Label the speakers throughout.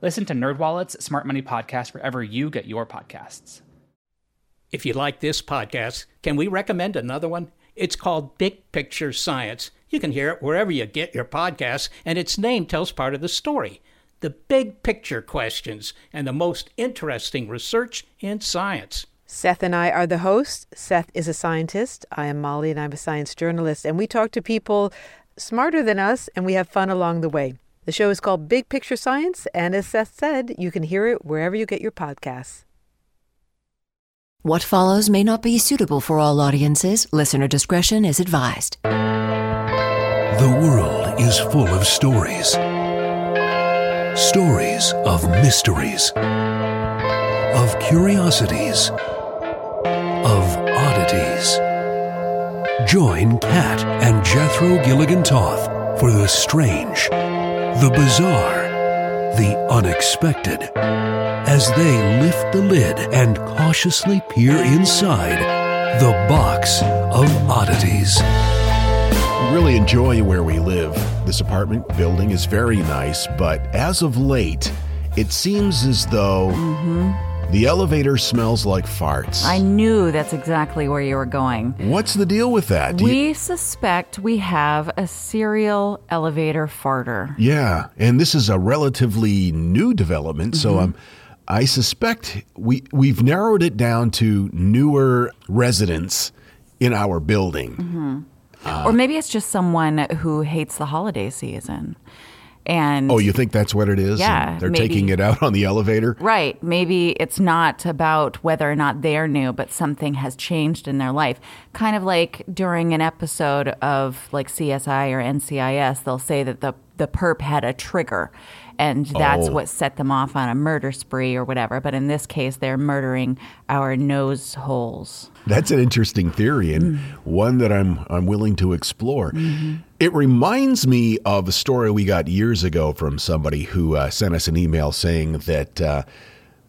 Speaker 1: Listen to NerdWallet's Smart Money Podcast wherever you get your podcasts.
Speaker 2: If you like this podcast, can we recommend another one? It's called Big Picture Science. You can hear it wherever you get your podcasts, and its name tells part of the story the big picture questions and the most interesting research in science.
Speaker 3: Seth and I are the hosts. Seth is a scientist. I am Molly, and I'm a science journalist. And we talk to people smarter than us, and we have fun along the way. The show is called Big Picture Science, and as Seth said, you can hear it wherever you get your podcasts.
Speaker 4: What follows may not be suitable for all audiences. Listener discretion is advised.
Speaker 5: The world is full of stories stories of mysteries, of curiosities, of oddities. Join Kat and Jethro Gilligan Toth for the strange, the bizarre, the unexpected as they lift the lid and cautiously peer inside the box of oddities.
Speaker 6: We really enjoy where we live. This apartment building is very nice, but as of late, it seems as though mm-hmm. The elevator smells like farts.
Speaker 7: I knew that's exactly where you were going.
Speaker 6: What's the deal with that? Do you-
Speaker 7: We suspect we have a serial elevator farter.
Speaker 6: yeah, and this is a relatively new development, so
Speaker 7: Mm-hmm.
Speaker 6: um, I suspect we we've narrowed it down to newer residents in our building.
Speaker 7: Mm-hmm. or maybe it's just someone who hates the holiday season. And
Speaker 6: Oh, you think that's what it is?
Speaker 7: Yeah,
Speaker 6: And they're
Speaker 7: maybe.
Speaker 6: taking it out on the elevator.
Speaker 7: Right. Maybe it's not about whether or not they're new, but something has changed in their life. Kind of like during an episode of like CSI or NCIS, they'll say that the, the perp had a trigger and that's
Speaker 6: Oh.
Speaker 7: what set them off on a murder spree or whatever. But in this case, they're murdering our nose holes.
Speaker 6: That's an interesting theory and mm. one that I'm I'm willing to explore. Mm-hmm. It reminds me of a story we got years ago from somebody who uh, sent us an email saying that uh,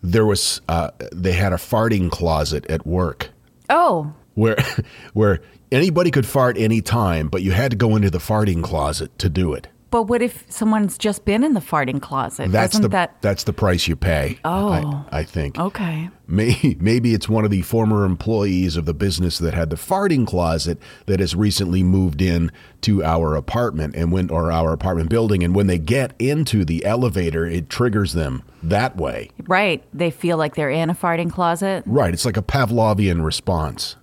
Speaker 6: there was uh, they had a farting closet at work
Speaker 7: Oh,
Speaker 6: where where anybody could fart any time, but you had to go into the farting closet to do it.
Speaker 7: But what if someone's just been in the farting closet?
Speaker 6: That's
Speaker 7: Doesn't
Speaker 6: the
Speaker 7: that.
Speaker 6: that's the price you pay.
Speaker 7: Oh.
Speaker 6: I, I think.
Speaker 7: Okay.
Speaker 6: May, maybe it's one of the former employees of the business that had the farting closet that has recently moved in to our apartment and when or our apartment building and when they get into the elevator it triggers them that way.
Speaker 7: Right. They feel like they're in a farting closet.
Speaker 6: Right, it's like a Pavlovian response.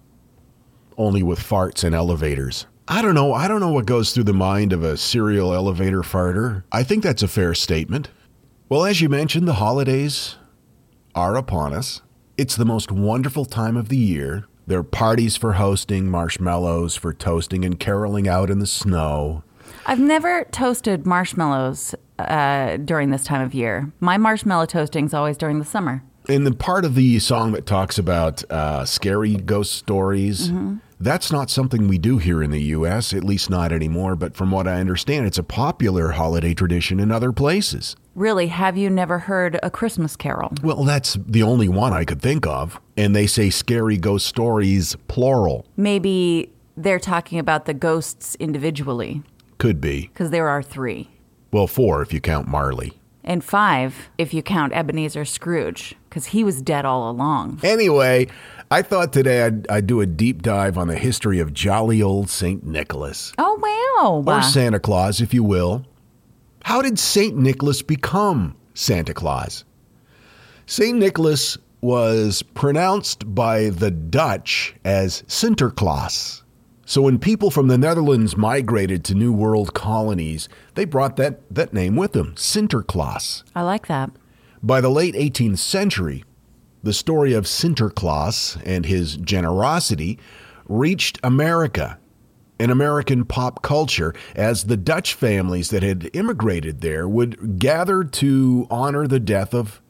Speaker 6: Only with farts and elevators. I don't know. I don't know what goes through the mind of a serial elevator farter. I think that's a fair statement. Well, as you mentioned, the holidays are upon us. It's the most wonderful time of the year. There are parties for hosting, marshmallows for toasting, and caroling out in the snow.
Speaker 7: I've never toasted marshmallows uh, during this time of year. My marshmallow toasting's always during the summer.
Speaker 6: In the part of the song that talks about uh, scary ghost stories, that's not something we do here in the U.S., at least not anymore. But from what I understand, it's a popular holiday tradition in other places.
Speaker 7: Really, have you never heard a Christmas carol?
Speaker 6: Well, that's the only one I could think of. And they say scary ghost stories, plural.
Speaker 7: Maybe they're talking about the ghosts individually,
Speaker 6: Could be.
Speaker 7: because there are three.
Speaker 6: Well, four if you count Marley.
Speaker 7: And five, if you count Ebenezer Scrooge, because he was dead all along.
Speaker 6: Anyway, I thought today I'd, I'd do a deep dive on the history of jolly old St. Nicholas.
Speaker 7: Oh, wow.
Speaker 6: or Santa Claus, if you will. How did St. Nicholas become Santa Claus? St. Nicholas was pronounced by the Dutch as Sinterklaas. So when people from the Netherlands migrated to New World colonies, they brought that, that name with them, Sinterklaas.
Speaker 7: I like that.
Speaker 6: By the late 18th century, the story of Sinterklaas and his generosity reached America. in American pop culture as the Dutch families that had immigrated there would gather to honor the death of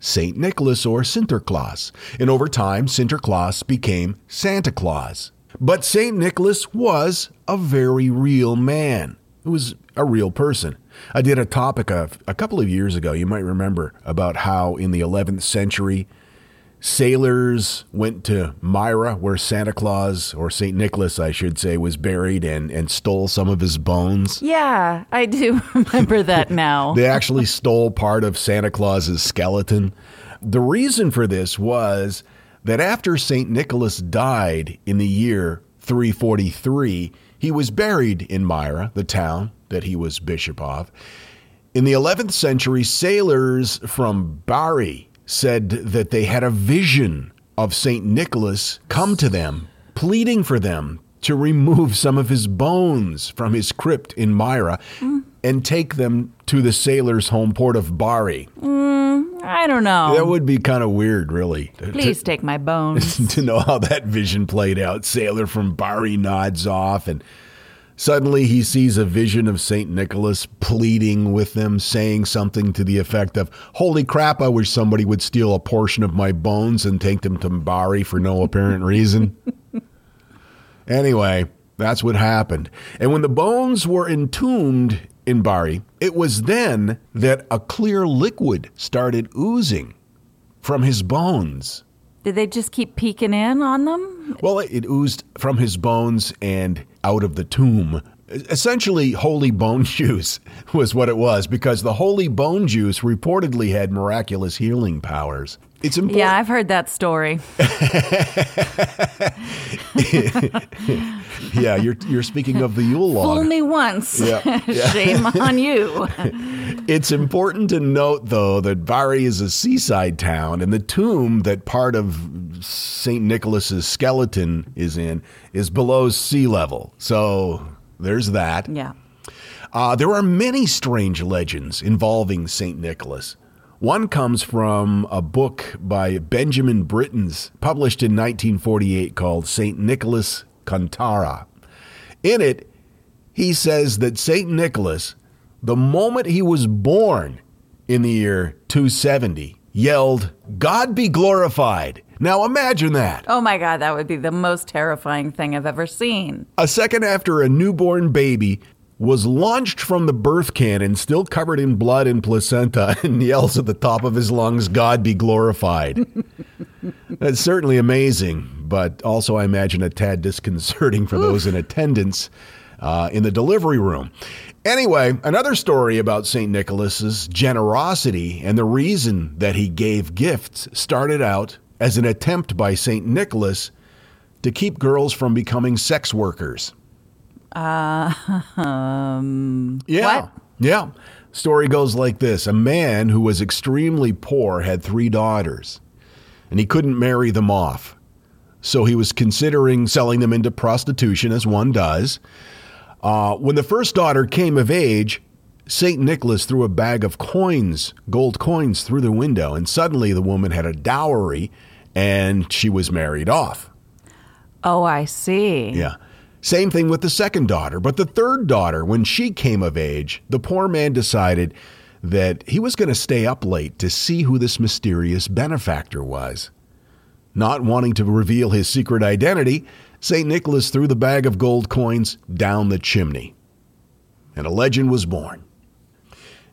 Speaker 6: St. Nicholas or Sinterklaas. And over time, Sinterklaas became Santa Claus. But St. Nicholas was a very real man. It was a real person. I did a topic a, a couple of years ago, you might remember, about how in the 11th century, sailors went to Myra, where Santa Claus, or St. Nicholas, I should say, was buried and, and stole some of his bones.
Speaker 8: Yeah, I do remember that now.
Speaker 6: They actually stole part of Santa Claus's skeleton. The reason for this was that after St. Nicholas died in the year 343, he was buried in Myra, the town that he was bishop of. In the 11th century, sailors from Bari said that they had a vision of St. Nicholas come to them, pleading for them to remove some of his bones from his crypt in Myra and take them to the sailors' home port of Bari.
Speaker 8: Mm, I don't know.
Speaker 6: That would be kind of weird, really. to-
Speaker 8: Please take my bones.
Speaker 6: to know how that vision played out. Sailor from Bari nods off, and suddenly he sees a vision of St. Nicholas pleading with them, saying something to the effect of, Holy crap, I wish somebody would steal a portion of my bones and take them to Bari for no apparent reason. anyway, that's what happened. And when the bones were entombed in Bari, it was then that a clear liquid started oozing from his bones.
Speaker 8: Did they just keep peeking in on them?
Speaker 6: Well, it oozed from his bones and out of the tomb. Essentially, holy bone juice was what it was because the holy bone juice reportedly had miraculous healing powers. It's important.
Speaker 8: Yeah, I've heard that story.
Speaker 6: yeah, you're you're speaking of the Yule log.
Speaker 8: Fool me once.
Speaker 6: Yeah.
Speaker 8: Shame on you.
Speaker 6: It's important to note, though, that Bari is a seaside town, and the tomb that part of St. Nicholas's skeleton is in is below sea level. So there's that.
Speaker 8: Yeah.
Speaker 6: Uh, there are many strange legends involving St. Nicholas. One comes from a book by Benjamin Brittens, published in 1948, called St. Nicholas Cantata. In it, he says that St. Nicholas, the moment he was born in the year 270, yelled, God be glorified. Now imagine that.
Speaker 8: Oh my God, that would be the most terrifying thing I've ever seen.
Speaker 6: A second after a newborn baby was launched from the birth cannon, still covered in blood and placenta, and yells at the top of his lungs, God be glorified. That's certainly amazing, but also, I imagine, a tad disconcerting for those in attendance uh, in the delivery room. Anyway, another story about St. Nicholas's generosity and the reason that he gave gifts started out as an attempt by St. Nicholas to keep girls from becoming sex workers. Yeah.
Speaker 8: What?
Speaker 6: Yeah. Story goes like this A man who was extremely poor had three daughters, and he couldn't marry them off. So he was considering selling them into prostitution, as one does. Uh, when the first daughter came of age, St. Nicholas threw a bag of coins, gold coins, through the window, and suddenly the woman had a dowry and she was married off.
Speaker 8: Oh, I see.
Speaker 6: Yeah. Same thing with the second daughter. But the third daughter, when she came of age, the poor man decided that he was going to stay up late to see who this mysterious benefactor was. Not wanting to reveal his secret identity, St. Nicholas threw the bag of gold coins down the chimney. And a legend was born.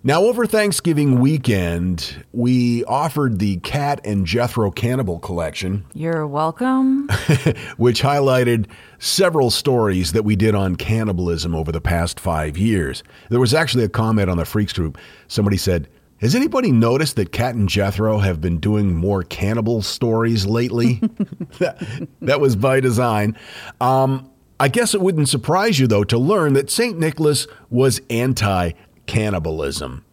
Speaker 6: Now, over Thanksgiving weekend, we offered the Kat and Jethro Cannibal collection
Speaker 8: You're welcome.
Speaker 6: which highlighted several stories that we did on cannibalism over the past five years. There was actually a comment on the Freaks group. Somebody said, Has anybody noticed that Kat and Jethro have been doing more cannibal stories lately? that, that was by design. Um, I guess it wouldn't surprise you, though, to learn that St. Nicholas was anti cannibalism.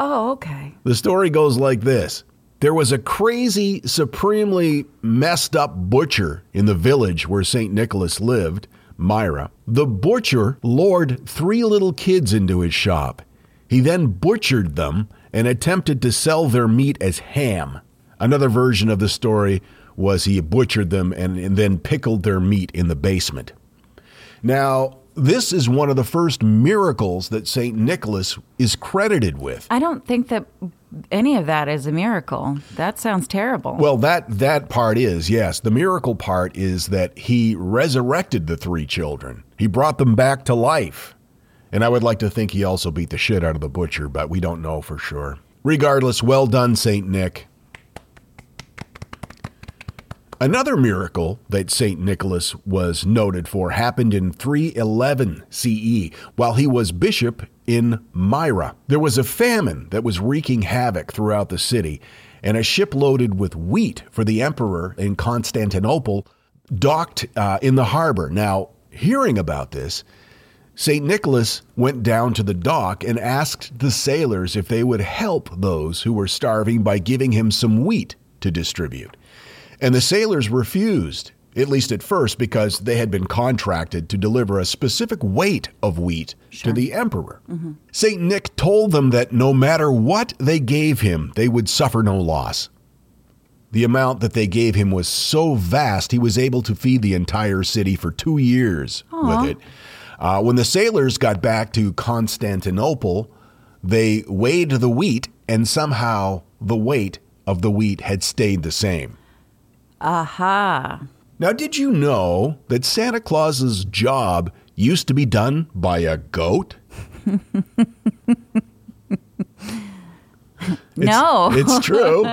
Speaker 8: oh, okay.
Speaker 6: The story goes like this There was a crazy, supremely messed up butcher in the village where St. Nicholas lived, Myra. The butcher lured three little kids into his shop. He then butchered them and attempted to sell their meat as ham. Another version of the story was he butchered them and, and then pickled their meat in the basement. Now, this is one of the first miracles that St. Nicholas is credited with.
Speaker 8: I don't think that any of that is a miracle. That sounds terrible.
Speaker 6: Well, that that part is, yes. The miracle part is that he resurrected the three children. He brought them back to life. And I would like to think he also beat the shit out of the butcher, but we don't know for sure. Regardless, well done, St. Nick. Another miracle that St. Nicholas was noted for happened in 311 CE while he was bishop in Myra. There was a famine that was wreaking havoc throughout the city, and a ship loaded with wheat for the emperor in Constantinople docked uh, in the harbor. Now, hearing about this, St. Nicholas went down to the dock and asked the sailors if they would help those who were starving by giving him some wheat to distribute. And the sailors refused, at least at first, because they had been contracted to deliver a specific weight of wheat to the emperor. St. Nick told them that no matter what they gave him, they would suffer no loss. The amount that they gave him was so vast, he was able to feed the entire city for two years with it. Uh, when the sailors got back to Constantinople, they weighed the wheat, and somehow the weight of the wheat had stayed the same.
Speaker 8: Aha.
Speaker 6: Now, did you know that Santa Claus's job used to be done by a goat?
Speaker 8: no.
Speaker 6: It's true.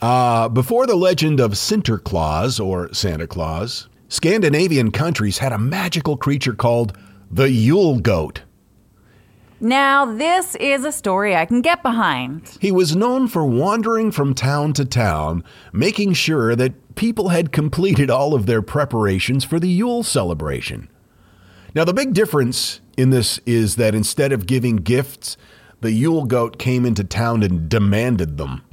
Speaker 6: Uh, before the legend of Sinterklaas or Santa Claus, Scandinavian countries had a magical creature called the Yule goat.
Speaker 8: Now, this is a story I can get behind.
Speaker 6: He was known for wandering from town to town, making sure that people had completed all of their preparations for the Yule celebration. Now, the big difference in this is that instead of giving gifts, the Yule goat came into town and demanded them.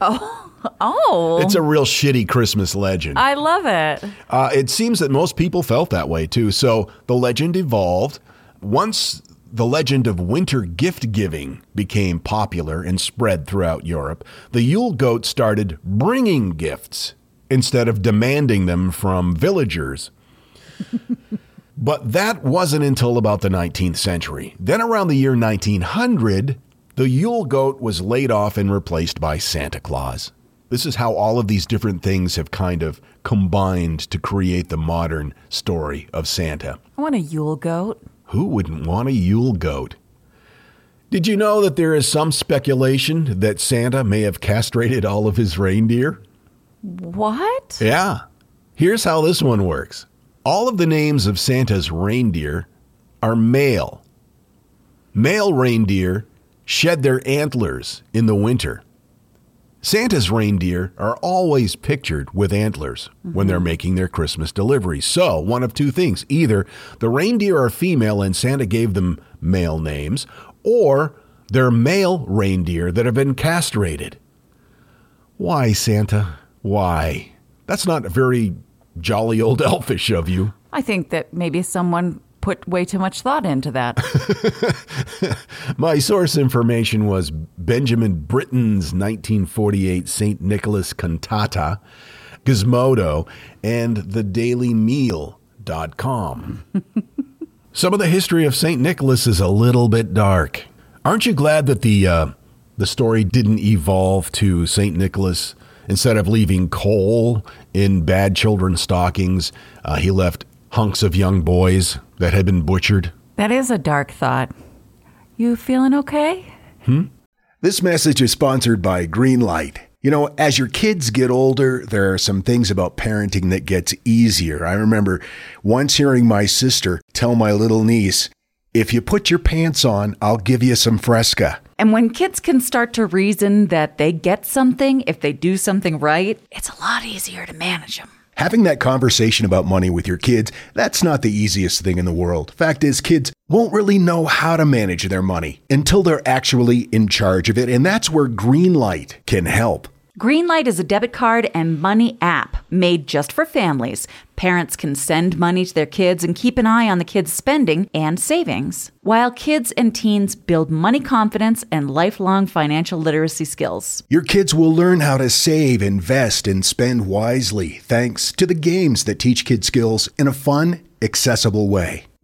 Speaker 8: Oh, Oh.
Speaker 6: It's a real shitty Christmas legend.
Speaker 8: I love it.
Speaker 6: Uh, it seems that most people felt that way too. So the legend evolved. Once the legend of winter gift giving became popular and spread throughout Europe, the Yule goat started bringing gifts instead of demanding them from villagers. but that wasn't until about the 19th century. Then, around the year 1900, the Yule goat was laid off and replaced by Santa Claus. This is how all of these different things have kind of combined to create the modern story of Santa.
Speaker 8: I want a Yule goat.
Speaker 6: Who wouldn't want a Yule goat? Did you know that there is some speculation that Santa may have castrated all of his reindeer?
Speaker 8: What?
Speaker 6: Yeah. Here's how this one works all of the names of Santa's reindeer are male. Male reindeer shed their antlers in the winter. Santa's reindeer are always pictured with antlers when they're mm-hmm. making their Christmas deliveries. So, one of two things either the reindeer are female and Santa gave them male names, or they're male reindeer that have been castrated. Why, Santa? Why? That's not very jolly old elfish of you.
Speaker 8: I think that maybe someone put way too much thought into that.
Speaker 6: My source information was Benjamin Britten's 1948 St. Nicholas cantata, Gizmodo, and thedailymeal.com. Some of the history of St. Nicholas is a little bit dark. Aren't you glad that the uh, the story didn't evolve to St. Nicholas instead of leaving coal in bad children's stockings? Uh, he left hunks of young boys that had been butchered.
Speaker 8: that is a dark thought. You feeling okay? Hmm?
Speaker 9: This message is sponsored by Greenlight. You know, as your kids get older, there are some things about parenting that gets easier. I remember once hearing my sister tell my little niece, "If you put your pants on, I'll give you some Fresca."
Speaker 7: And when kids can start to reason that they get something if they do something right, it's a lot easier to manage them.
Speaker 9: Having that conversation about money with your kids, that's not the easiest thing in the world. Fact is, kids won't really know how to manage their money until they're actually in charge of it, and that's where Greenlight can help.
Speaker 7: Greenlight is a debit card and money app made just for families. Parents can send money to their kids and keep an eye on the kids' spending and savings, while kids and teens build money confidence and lifelong financial literacy skills.
Speaker 9: Your kids will learn how to save, invest, and spend wisely thanks to the games that teach kids skills in a fun, accessible way.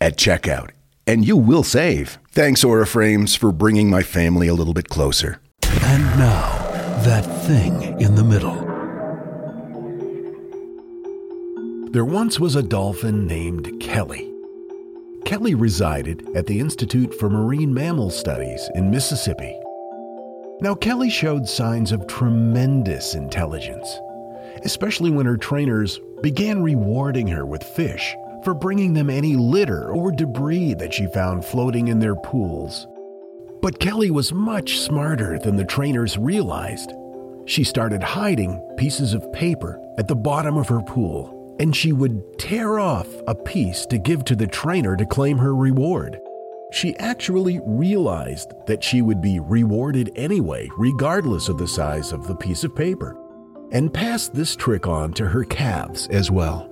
Speaker 9: at checkout, and you will save. Thanks, Aura Frames, for bringing my family a little bit closer.
Speaker 5: And now, that thing in the middle.
Speaker 6: There once was a dolphin named Kelly. Kelly resided at the Institute for Marine Mammal Studies in Mississippi. Now, Kelly showed signs of tremendous intelligence, especially when her trainers began rewarding her with fish for bringing them any litter or debris that she found floating in their pools. But Kelly was much smarter than the trainers realized. She started hiding pieces of paper at the bottom of her pool, and she would tear off a piece to give to the trainer to claim her reward. She actually realized that she would be rewarded anyway, regardless of the size of the piece of paper, and passed this trick on to her calves as well.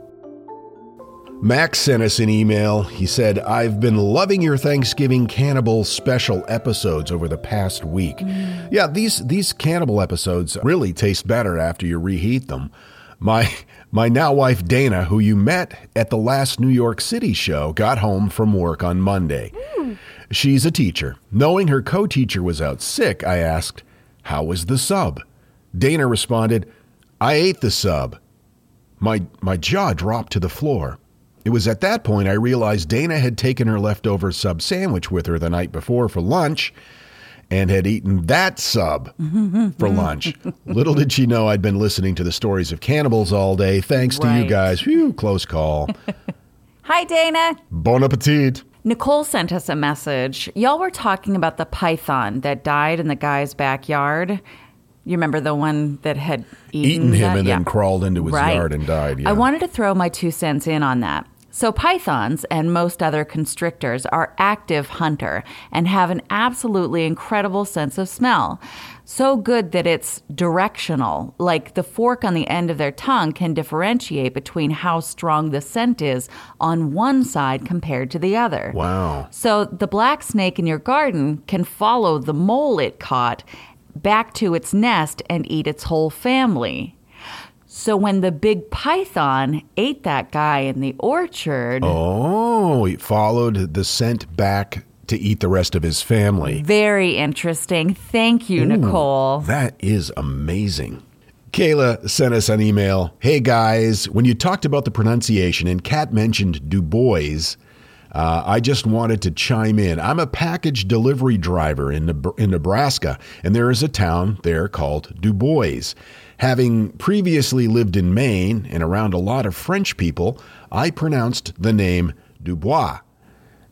Speaker 6: Max sent us an email. He said, I've been loving your Thanksgiving cannibal special episodes over the past week. Mm. Yeah, these these cannibal episodes really taste better after you reheat them. My my now wife Dana, who you met at the last New York City show, got home from work on Monday. Mm. She's a teacher. Knowing her co-teacher was out sick, I asked, "How was the sub?" Dana responded, "I ate the sub." My my jaw dropped to the floor. It was at that point I realized Dana had taken her leftover sub sandwich with her the night before for lunch and had eaten that sub for lunch. Little did she know I'd been listening to the stories of cannibals all day. Thanks right. to you guys. Whew, close call.
Speaker 8: Hi, Dana.
Speaker 6: Bon appetit.
Speaker 8: Nicole sent us a message. Y'all were talking about the python that died in the guy's backyard. You remember the one that had eaten,
Speaker 6: eaten him that? and yeah. then crawled into his right. yard and died. Yeah.
Speaker 8: I wanted to throw my two cents in on that. So, pythons and most other constrictors are active hunter and have an absolutely incredible sense of smell. So good that it's directional, like the fork on the end of their tongue can differentiate between how strong the scent is on one side compared to the other.
Speaker 6: Wow.
Speaker 8: So, the black snake in your garden can follow the mole it caught back to its nest and eat its whole family.
Speaker 7: So when the big python ate that guy in the orchard,
Speaker 6: Oh, he followed the scent back to eat the rest of his family.
Speaker 7: very interesting. Thank you, Nicole.
Speaker 6: That is amazing. Kayla sent us an email. Hey guys, when you talked about the pronunciation and Kat mentioned Du Bois, uh, I just wanted to chime in. I'm a package delivery driver in, Neb- in Nebraska, and there is a town there called Du Bois. Having previously lived in Maine and around a lot of French people, I pronounced the name Dubois.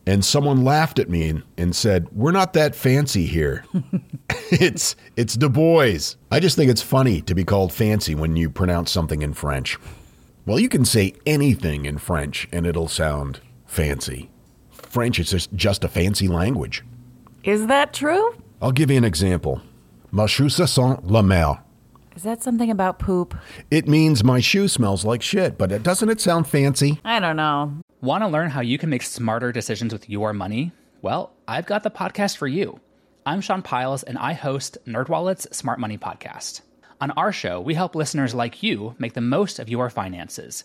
Speaker 6: And someone laughed at me and, and said, "We're not that fancy here. it's it's Du Bois." I just think it's funny to be called fancy when you pronounce something in French. Well, you can say anything in French and it'll sound fancy. French is just, just a fancy language.
Speaker 7: Is that true?
Speaker 6: I'll give you an example. Ma chaussure sent la mer.
Speaker 7: Is that something about poop?
Speaker 6: It means my shoe smells like shit, but it, doesn't it sound fancy?
Speaker 7: I don't know.
Speaker 1: Want to learn how you can make smarter decisions with your money? Well, I've got the podcast for you. I'm Sean Pyles, and I host NerdWallet's Smart Money Podcast. On our show, we help listeners like you make the most of your finances.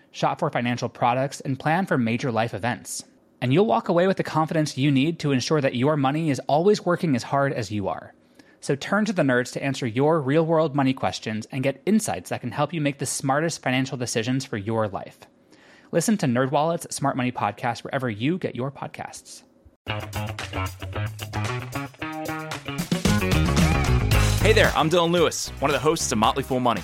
Speaker 1: shop for financial products, and plan for major life events. And you'll walk away with the confidence you need to ensure that your money is always working as hard as you are. So turn to the nerds to answer your real world money questions and get insights that can help you make the smartest financial decisions for your life. Listen to NerdWallet's Smart Money Podcast wherever you get your podcasts.
Speaker 10: Hey there, I'm Dylan Lewis, one of the hosts of Motley Fool Money.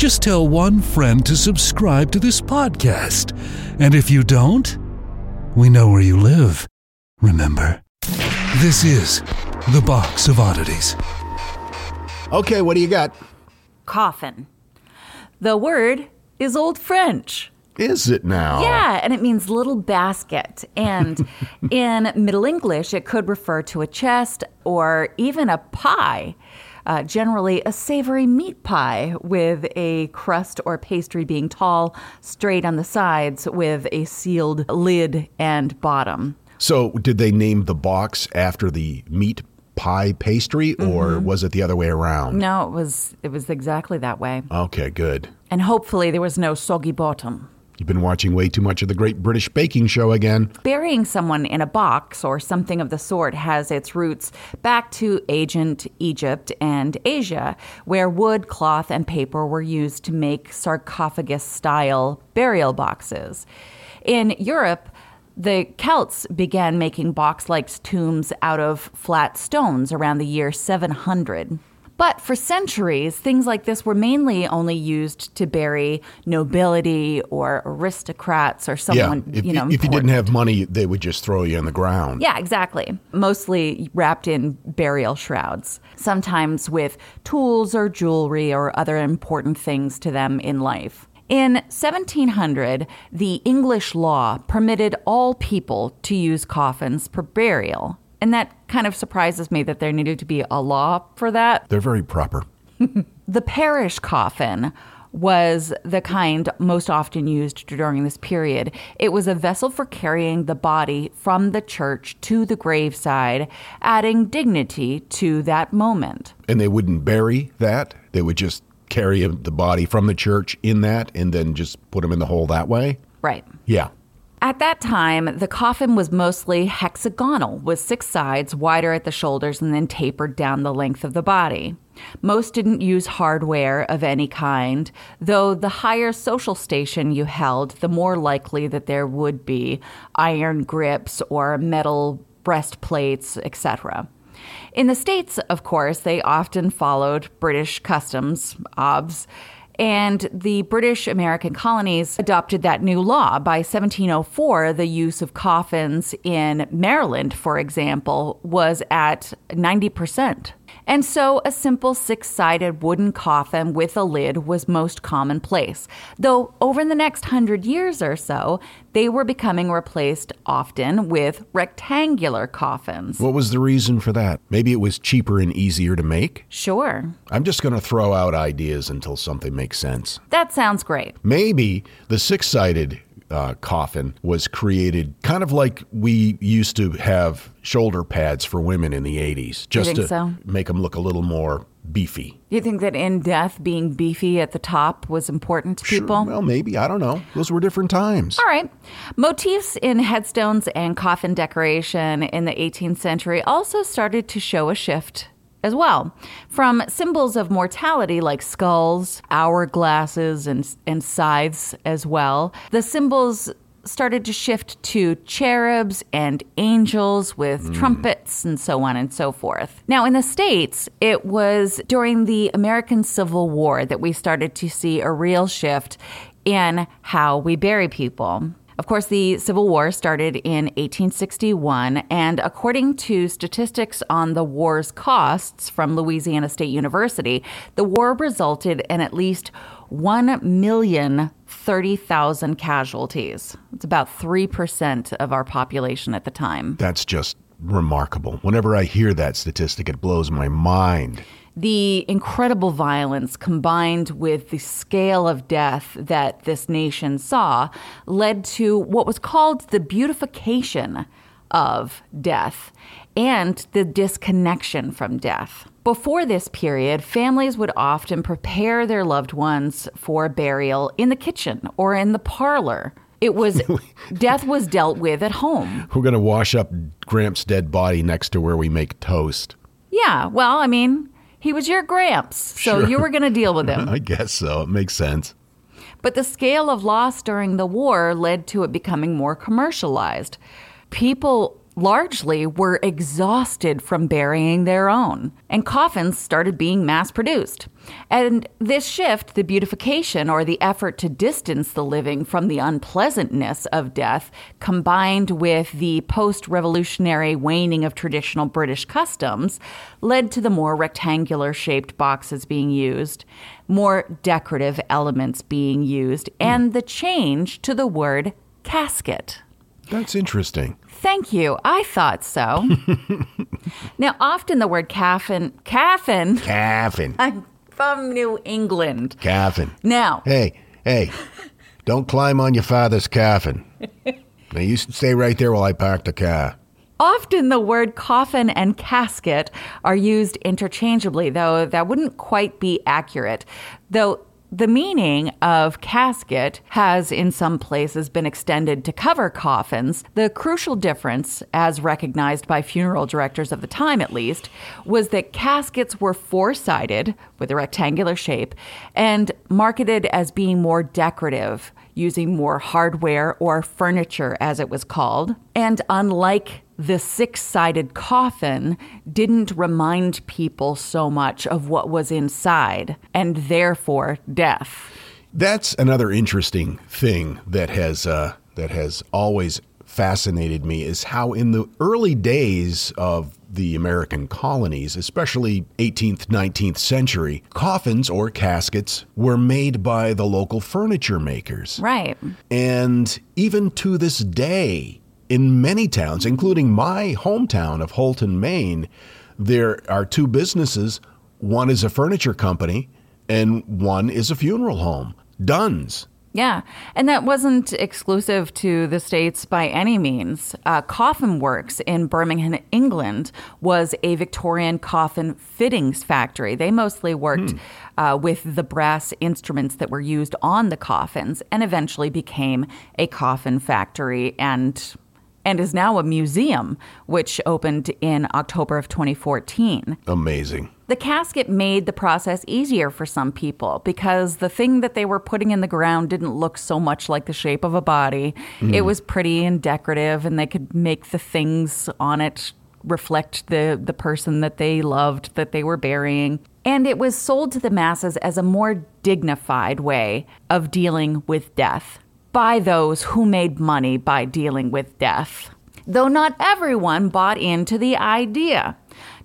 Speaker 5: Just tell one friend to subscribe to this podcast. And if you don't, we know where you live. Remember? This is the Box of Oddities.
Speaker 6: Okay, what do you got?
Speaker 7: Coffin. The word is Old French.
Speaker 6: Is it now?
Speaker 7: Yeah, and it means little basket. And in Middle English, it could refer to a chest or even a pie. Uh, generally, a savory meat pie with a crust or pastry being tall, straight on the sides, with a sealed lid and bottom.
Speaker 6: So, did they name the box after the meat pie pastry, or was it the other way around?
Speaker 7: No, it was it was exactly that way.
Speaker 6: Okay, good.
Speaker 7: And hopefully, there was no soggy bottom.
Speaker 6: You've been watching way too much of the Great British Baking Show again.
Speaker 7: Burying someone in a box or something of the sort has its roots back to ancient Egypt and Asia, where wood, cloth, and paper were used to make sarcophagus style burial boxes. In Europe, the Celts began making box like tombs out of flat stones around the year 700. But for centuries, things like this were mainly only used to bury nobility or aristocrats or someone,
Speaker 6: yeah, if
Speaker 7: you know.
Speaker 6: if you didn't have money, they would just throw you on the ground.
Speaker 7: Yeah, exactly. Mostly wrapped in burial shrouds, sometimes with tools or jewelry or other important things to them in life. In 1700, the English law permitted all people to use coffins for burial. And that kind of surprises me that there needed to be a law for that.
Speaker 6: They're very proper.
Speaker 7: The parish coffin was the kind most often used during this period. It was a vessel for carrying the body from the church to the graveside, adding dignity to that moment.
Speaker 6: And they wouldn't bury that. They would just carry the body from the church in that and then just put them in the hole that way.
Speaker 7: Right.
Speaker 6: Yeah.
Speaker 7: At that time, the coffin was mostly hexagonal, with six sides, wider at the shoulders, and then tapered down the length of the body. Most didn't use hardware of any kind, though the higher social station you held, the more likely that there would be iron grips or metal breastplates, etc. In the States, of course, they often followed British customs, OBS, and the British American colonies adopted that new law. By 1704, the use of coffins in Maryland, for example, was at 90%. And so a simple six sided wooden coffin with a lid was most commonplace. Though over the next hundred years or so, they were becoming replaced often with rectangular coffins.
Speaker 6: What was the reason for that? Maybe it was cheaper and easier to make?
Speaker 7: Sure.
Speaker 6: I'm just going to throw out ideas until something makes sense.
Speaker 7: That sounds great.
Speaker 6: Maybe the six sided uh, coffin was created kind of like we used to have shoulder pads for women in the 80s, just to
Speaker 7: so?
Speaker 6: make them look a little more beefy.
Speaker 7: You think that in death, being beefy at the top was important to people?
Speaker 6: Sure, well, maybe. I don't know. Those were different times.
Speaker 7: All right. Motifs in headstones and coffin decoration in the 18th century also started to show a shift as well. From symbols of mortality like skulls, hourglasses, and, and scythes as well, the symbols started to shift to cherubs and angels with hmm. trumpets and so on and so forth. Now, in the States, it was during the American Civil War that we started to see a real shift in how we bury people. Of course, the Civil War started in 1861, and according to statistics on the war's costs from Louisiana State University, the war resulted in at least 1 million 30,000 casualties. It's about 3% of our population at the time.
Speaker 6: That's just remarkable. Whenever I hear that statistic, it blows my mind.
Speaker 7: The incredible violence combined with the scale of death that this nation saw led to what was called the beautification of death and the disconnection from death. Before this period, families would often prepare their loved ones for burial in the kitchen or in the parlor. It was death was dealt with at home.
Speaker 6: We're going to wash up Gramps' dead body next to where we make toast.
Speaker 7: Yeah, well, I mean, he was your gramps, so
Speaker 6: Sure.
Speaker 7: you were going to deal with him.
Speaker 6: I guess so. It makes sense.
Speaker 7: But the scale of loss during the war led to it becoming more commercialized. People largely were exhausted from burying their own, and coffins started being mass produced. And this shift, the beautification or the effort to distance the living from the unpleasantness of death, combined with the post revolutionary waning of traditional British customs, led to the more rectangular shaped boxes being used, more decorative elements being used, and the change to the word casket.
Speaker 6: That's interesting.
Speaker 7: Thank you. I thought so. now, often the word coffin, coffin,
Speaker 6: Caffin.
Speaker 7: I'm from New England.
Speaker 6: Caffin.
Speaker 7: Now,
Speaker 6: Hey, hey, don't climb on your father's coffin. Now you stay right there while I park the car.
Speaker 7: often the word coffin and casket are used interchangeably, though that wouldn't quite be accurate. Though the meaning of casket has in some places been extended to cover coffins. The crucial difference, as recognized by funeral directors of the time at least, was that caskets were four sided with a rectangular shape and marketed as being more decorative, using more hardware or furniture as it was called. And unlike the six sided coffin didn't remind people so much of what was inside and therefore death.
Speaker 6: That's another interesting thing that has uh, that has always fascinated me is how in the early days of the American colonies, especially 18th, 19th century, coffins or caskets were made by the local furniture makers.
Speaker 7: Right.
Speaker 6: And even to this day, in many towns, including my hometown of Houlton, Maine, there are two businesses. One is a furniture company, and one is a funeral home. Dunn's.
Speaker 7: Yeah, and that wasn't exclusive to the States by any means. Uh, coffin Works in Birmingham, England, was a Victorian coffin fittings factory. They mostly worked uh, with the brass instruments that were used on the coffins and eventually became a coffin factory and and is now a museum, which opened in October of 2014.
Speaker 6: Amazing.
Speaker 7: The casket made the process easier for some people because the thing that they were putting in the ground didn't look so much like the shape of a body. Hmm. It was pretty and decorative, and they could make the things on it reflect the, the person that they loved that they were burying. And it was sold to the masses as a more dignified way of dealing with death by those who made money by dealing with death. Though not everyone bought into the idea.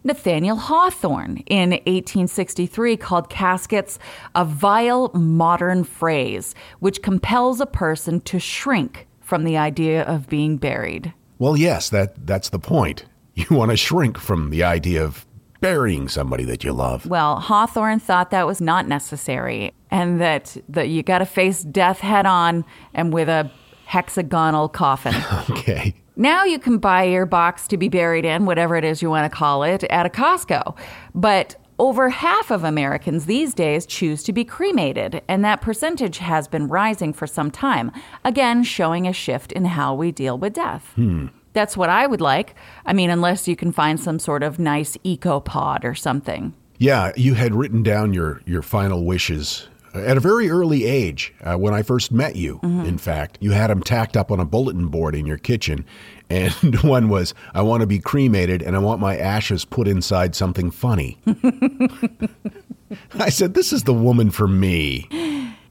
Speaker 7: Nathaniel Hawthorne in 1863 called caskets a vile modern phrase which compels a person to shrink from the idea of being buried.
Speaker 6: Well, yes, that that's the point. You want to shrink from the idea of burying somebody that you love.
Speaker 7: Well, Hawthorne thought that was not necessary and that, that you got to face death head on and with a hexagonal coffin.
Speaker 6: Okay.
Speaker 7: Now you can buy your box to be buried in, whatever it is you want to call it, at a Costco. But over half of Americans these days choose to be cremated, and that percentage has been rising for some time, again, showing a shift in how we deal with death. Hmm. That's what I would like. I mean, unless you can find some sort of nice eco pod or something.
Speaker 6: Yeah, you had written down your your final wishes at a very early age uh, when I first met you. In fact, you had them tacked up on a bulletin board in your kitchen, and one was, "I want to be cremated, and I want my ashes put inside something funny." I said, "This is the woman for me."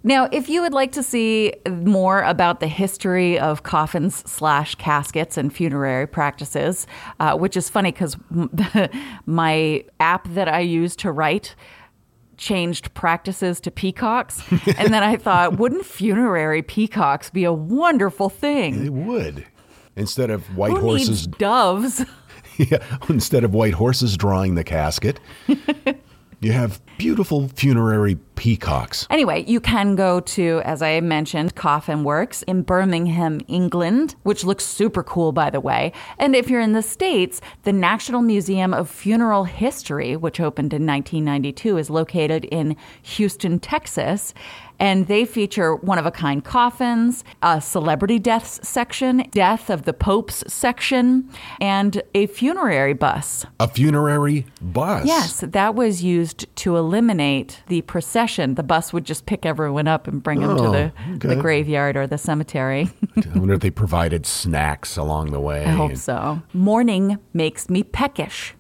Speaker 7: Now, if you would like to see more about the history of coffins slash caskets and funerary practices, uh, which is funny because my app that I use to write changed practices to peacocks. and then I thought, wouldn't funerary peacocks be a wonderful thing?
Speaker 6: It would. Instead of white
Speaker 7: Who
Speaker 6: horses,
Speaker 7: doves?
Speaker 6: yeah, instead of white horses drawing the casket, you have beautiful funerary peacocks.
Speaker 7: Anyway, you can go to, as I mentioned, Coffin Works in Birmingham, England, which looks super cool, by the way. And if you're in the States, the National Museum of Funeral History, which opened in 1992, is located in Houston, Texas. And they feature one of a kind coffins, a celebrity deaths section, death of the popes section, and a funerary bus.
Speaker 6: A funerary bus.
Speaker 7: Yes, that was used to eliminate the procession. The bus would just pick everyone up and bring them to
Speaker 6: Oh,
Speaker 7: the, the
Speaker 6: okay.
Speaker 7: graveyard or the cemetery.
Speaker 6: I wonder if they provided snacks along the way.
Speaker 7: I hope so. Mourning makes me peckish.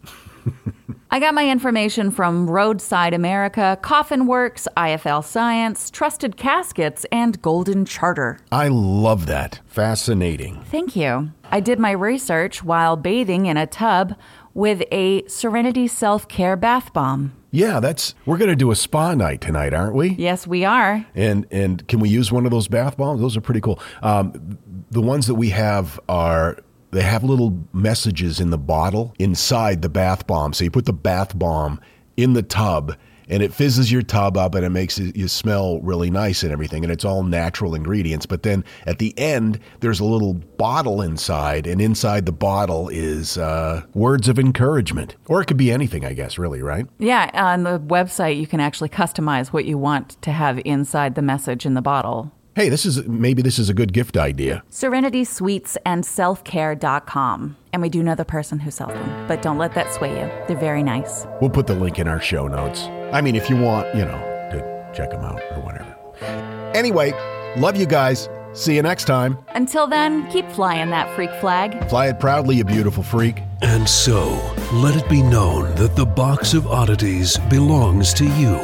Speaker 7: I got my information from Roadside America, Coffin Works, IFL Science, Trusted Caskets, and Golden Charter.
Speaker 6: I love that. Fascinating.
Speaker 7: Thank you. I did my research while bathing in a tub with a Serenity Self Care Bath Bomb.
Speaker 6: Yeah, that's we're going to do a spa night tonight, aren't we?
Speaker 7: Yes, we are.
Speaker 6: And and can we use one of those bath bombs? Those are pretty cool. Um, the ones that we have are they have little messages in the bottle inside the bath bomb. So you put the bath bomb in the tub and it fizzes your tub up and it makes it, you smell really nice and everything and it's all natural ingredients but then at the end there's a little bottle inside and inside the bottle is uh, words of encouragement or it could be anything i guess really right
Speaker 7: Yeah, on the website, you can actually customize what you want to have inside the message in the bottle.
Speaker 6: hey this is maybe this is a good gift idea
Speaker 7: Serenity Sweets and selfcare.com. And we do know the person who sells them, but don't let that sway you. They're very nice.
Speaker 6: We'll put the link in our show notes. I mean, if you want, you know, to check them out or whatever. Anyway, love you guys. See you next time.
Speaker 7: Until then, keep flying that freak flag.
Speaker 6: Fly it proudly, you beautiful freak.
Speaker 5: And so, let it be known that the box of oddities belongs to you,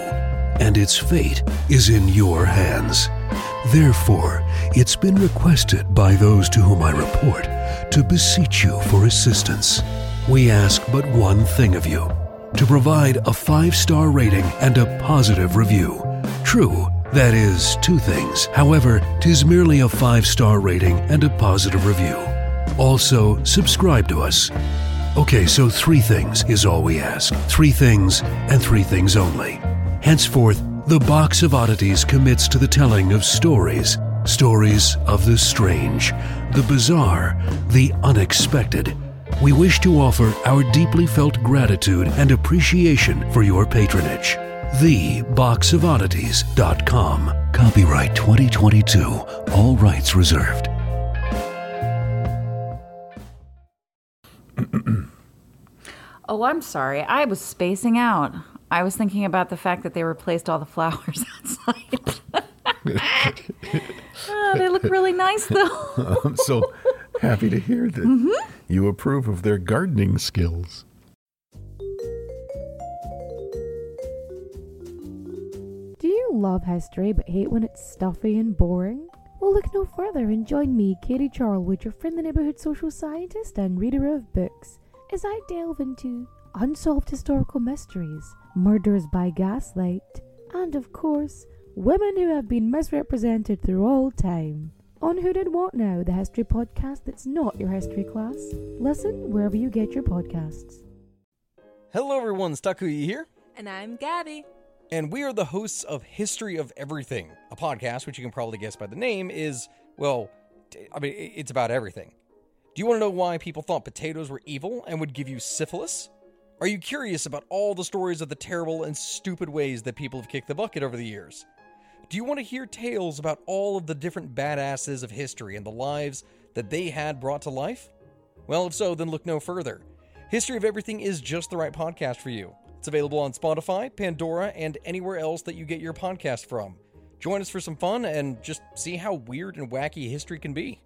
Speaker 5: and its fate is in your hands. Therefore, it's been requested by those to whom I report to beseech you for assistance. We ask but one thing of you to provide a five star rating and a positive review. True, that is two things. However, tis merely a five star rating and a positive review. Also, subscribe to us. Okay, so three things is all we ask. Three things and three things only. Henceforth, the Box of Oddities commits to the telling of stories. Stories of the strange, the bizarre, the unexpected. We wish to offer our deeply felt gratitude and appreciation for your patronage. TheBoxOfOddities.com. Copyright 2022. All rights reserved.
Speaker 7: Oh, I'm sorry. I was spacing out.
Speaker 8: I was thinking about the fact that they replaced all the flowers outside. Oh, they look really nice, though.
Speaker 6: I'm so happy to hear that
Speaker 8: Mm-hmm.
Speaker 6: you approve of their gardening skills.
Speaker 11: Do you love history but hate when it's stuffy and boring? Well, look no further and join me, Katie Charlwood, your friendly neighborhood social scientist and reader of books, as I delve into unsolved historical mysteries, murders by gaslight, and of course, women who have been misrepresented through all time. On Who Did What Now, the history podcast that's not your history class. Listen wherever you get your podcasts.
Speaker 12: Hello, everyone. Stakuyi here,
Speaker 13: And I'm Gabby.
Speaker 12: and we are the hosts of History of Everything, a podcast which you can probably guess by the name is, well, t- I mean, it's about everything. Do you want to know why people thought potatoes were evil and would give you syphilis? Are you curious about all the stories of the terrible and stupid ways that people have kicked the bucket over the years? Do you want to hear tales about all of the different badasses of history and the lives that they had brought to life? Well, if so, then look no further. History of Everything is just the right podcast for you. It's available on Spotify, Pandora, and anywhere else that you get your podcast from. Join us for some fun and just see how weird and wacky history can be.